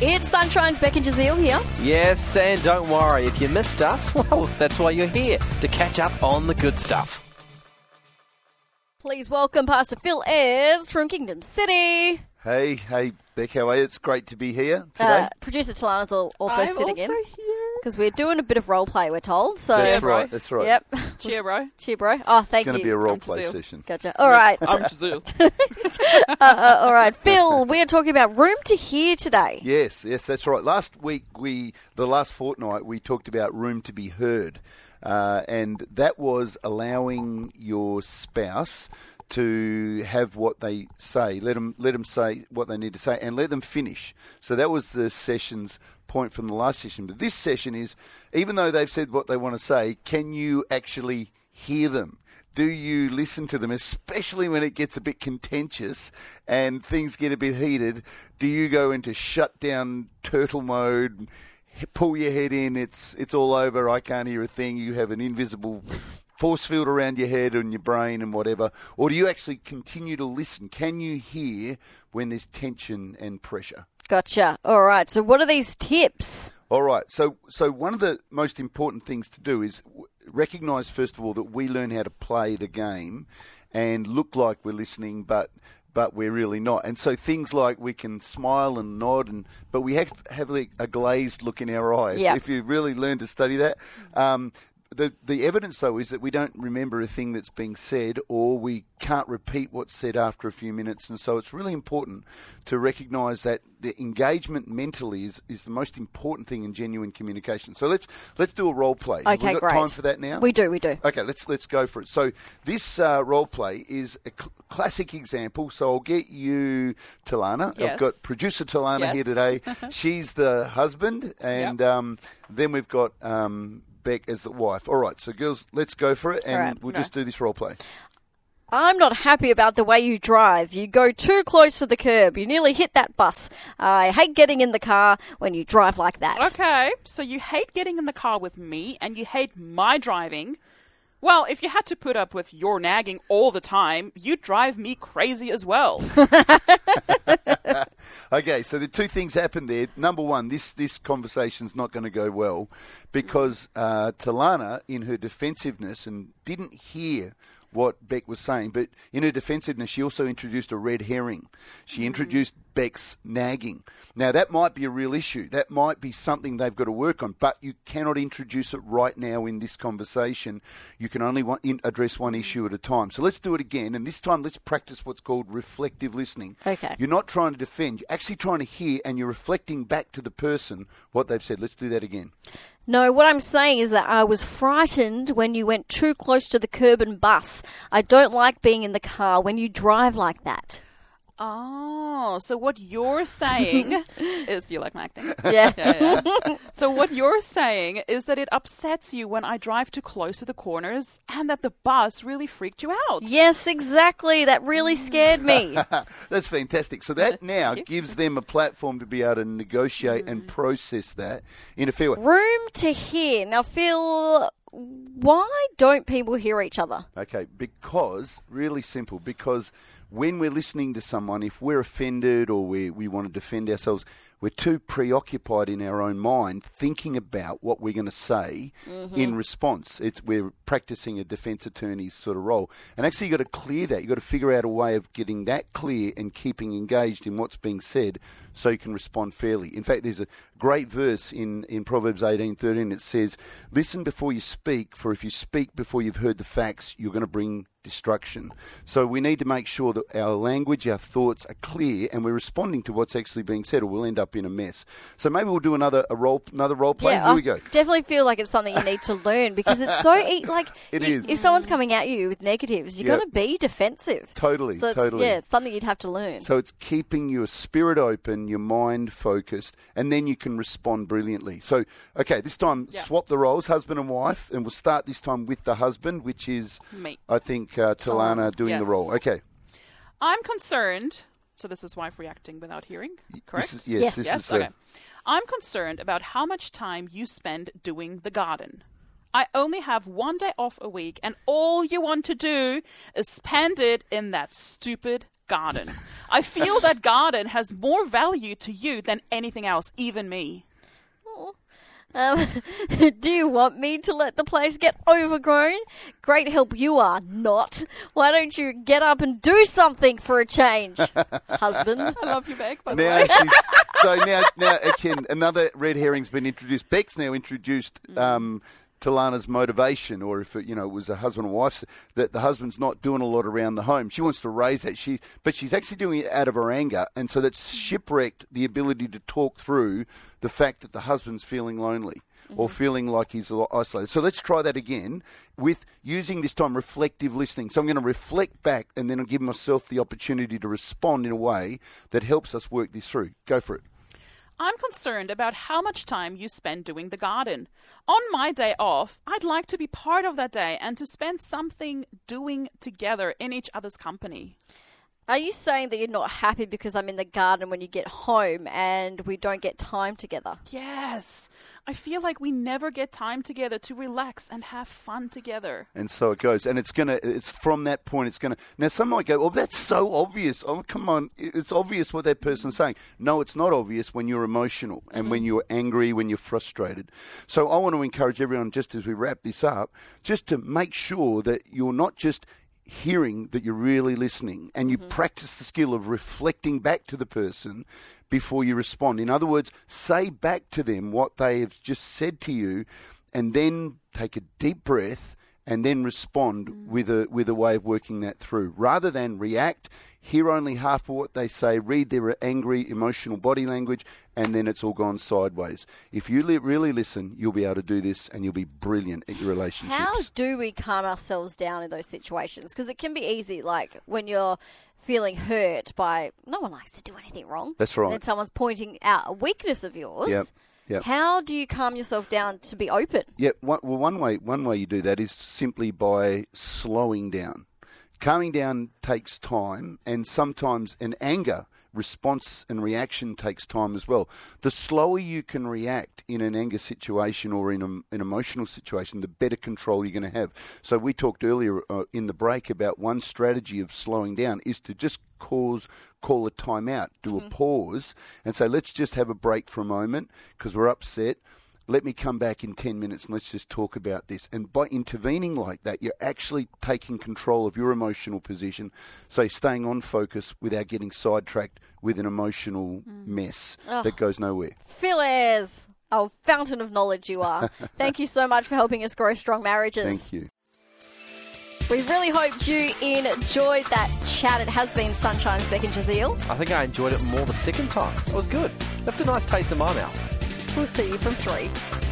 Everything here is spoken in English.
It's Sunshine's Beck and Giselle here. Yes, and don't worry, if you missed us, well, that's why you're here, to catch up on the good stuff. Please welcome Pastor Phil Ayres from Kingdom City. Hey, hey, Beck, how are you? It's great to be here today. Uh, producer Talana's al- also I'm sitting also in here. Because we're doing a bit of role play. We're told. So that's bro. right, that's right. Yep. Cheer, bro. Cheer, bro. Oh, thank you. It's going to be a role I'm play Giselle. session. Gotcha. All right. I'm Giselle. Uh, all right, Phil. We're talking about room to hear today. Yes, yes, that's right. Last week, we the last fortnight, we talked about room to be heard, uh, and that was allowing your spouse to have what they say. Let them let them say what they need to say, and let them finish. So that was the session's point from the last session. But this session is, even though they've said what they want to say, can you actually hear them? do you listen to them, especially when it gets a bit contentious and things get a bit heated? Do you go into shutdown turtle mode, pull your head in, it's it's all over, I can't hear a thing, you have an invisible force field around your head and your brain and whatever? Or do you actually continue to listen? Can you hear when there's tension and pressure? Gotcha. All right. So, what are these tips? All right. So, so one of the most important things to do is recognize first of all that we learn how to play the game and look like we're listening, but but we're really not. And so things like we can smile and nod, and but we have have a glazed look in our eye. Yeah. If you really learn to study that. Um, the, the evidence, though, is that we don't remember a thing that's being said, or we can't repeat what's said after a few minutes. And so it's really important to recognise that the engagement mentally is, is the most important thing in genuine communication. So let's let's do a role play. Have Okay, we got great. time for that now? We do. We do. Okay, let's let's go for it. So this uh, role play is a cl- classic example. So I'll get you, Talana. yes. I've got producer Talana Yes. here today. She's the husband, and Yep. um, then we've got um, Beck as the wife. All right, so girls, let's go for it, and All right. we'll Okay. just do this role play. I'm not happy about the way you drive. You go too close to the curb. You nearly hit that bus. I hate getting in the car when you drive like that. Okay, so you hate getting in the car with me and you hate my driving. Well, if you had to put up with your nagging all the time, you'd drive me crazy as well. Okay, so the two things happened there. Number one, this this conversation's not going to go well because uh, Talana, in her defensiveness, and didn't hear what Beck was saying, but in her defensiveness, she also introduced a red herring. She introduced Beck's nagging. Now, that might be a real issue. That might be something they've got to work on, but you cannot introduce it right now in this conversation. You can only one, in, address one issue at a time. So let's do it again, and this time let's practice what's called reflective listening. Okay. You're not trying to defend, you're actually trying to hear, and you're reflecting back to the person what they've said. Let's do that again. No, what I'm saying is that I was frightened when you went too close to the curb and bus. I don't like being in the car when you drive like that. oh, Oh, so what you're saying is you like my acting? Yeah. Yeah, yeah. so what you're saying is that it upsets you when I drive too close to the corners and that the bus really freaked you out. yes, exactly. That really mm. scared me. That's fantastic. So that now gives them a platform to be able to negotiate and mm. process that in a fair way. Room to hear. Now, Phil, why don't people hear each other? Okay, because, really simple, because when we're listening to someone, if we're offended or we, we want to defend ourselves, we're too preoccupied in our own mind thinking about what we're going to say mm-hmm. in response. It's We're practicing a defense attorney's sort of role. And actually, you've got to clear that. You've got to figure out a way of getting that clear and keeping engaged in what's being said so you can respond fairly. In fact, there's a great verse in, in Proverbs 18:13 It says, Listen before you speak, for if you speak before you've heard the facts, you're going to bring destruction. So we need to make sure that our language, our thoughts are clear, and we're responding to what's actually being said, or we'll end up in a mess. So maybe we'll do another a role another role play. Here I we go. definitely feel like it's something you need to learn because it's so e- like It you- is. if someone's coming at you with negatives, you're Yep. going to be defensive. Totally, So it's, totally. yeah, it's something you'd have to learn. So it's keeping your spirit open, your mind focused, and then you can respond brilliantly. So, okay, this time Yeah. swap the roles, husband and wife, and we'll start this time with the husband, which is, Me. I think, uh, Talana doing the role. Okay. I'm concerned. So this is wife reacting without hearing, correct? This is, yes, Yes. this yes. is the. okay. I'm concerned about how much time you spend doing the garden. I only have one day off a week, and all you want to do is spend it in that stupid garden. I feel that garden has more value to you than anything else, even me. Um, do you want me to let the place get overgrown? Great help you are not. Why don't you get up and do something for a change, husband? I love you, Beck. By the way. she's so now now again another red herring's been introduced. Beck's now introduced um, Talana's motivation, or if it, you know it was a husband and wife, that the husband's not doing a lot around the home. She wants to raise that. She but she's actually doing it out of her anger, and so that's mm-hmm. shipwrecked the ability to talk through the fact that the husband's feeling lonely. Or mm-hmm. feeling like he's isolated. So let's try that again with using this time reflective listening. So I'm going to reflect back and then I'll give myself the opportunity to respond in a way that helps us work this through. Go for it. I'm concerned about how much time you spend doing the garden. On my day off, I'd like to be part of that day and to spend something doing together in each other's company. Are you saying that you're not happy because I'm in the garden when you get home and we don't get time together? Yes, I feel like we never get time together to relax and have fun together. And so it goes. And it's going to, it's from that point, it's going to. Now, some might go, well, that's so obvious. Oh, come on. It's obvious what that person's saying. No, it's not obvious when you're emotional and when mm-hmm. you're angry, when you're frustrated. So I want to encourage everyone, just as we wrap this up, just to make sure that you're not just hearing that you're really listening and you mm-hmm. practice the skill of reflecting back to the person before you respond. In other words, say back to them what they have just said to you and then take a deep breath and then respond mm. with a with a way of working that through rather than react hear only half of what they say read their angry emotional body language and then it's all gone sideways if you li- really listen you'll be able to do this and you'll be brilliant at your relationships How do we calm ourselves down in those situations? Because it can be easy, like when you're feeling hurt by no one likes to do anything wrong. That's right. And then someone's pointing out a weakness of yours. Yep, yep. How do you calm yourself down to be open? Yeah, one, well, one way one way you do that is simply by slowing down. Calming down takes time, and sometimes an anger response and reaction takes time as well. The slower you can react in an anger situation or in a, an emotional situation, the better control you're going to have. So we talked earlier uh, in the break about one strategy of slowing down is to just cause call a timeout, do a pause, and say let's just have a break for a moment because we're upset let me come back in 10 minutes and let's just talk about this. And by intervening like that, you're actually taking control of your emotional position. So staying on focus without getting sidetracked with an emotional mm. mess that goes nowhere. Phyllis, oh, fountain of knowledge you are. Thank you so much for helping us grow strong marriages. Thank you. We really hoped you enjoyed that chat. It has been Sunshine's Beck and Giselle. I think I enjoyed it more the second time. It was good. Left a nice taste in my mouth. We'll see you from three.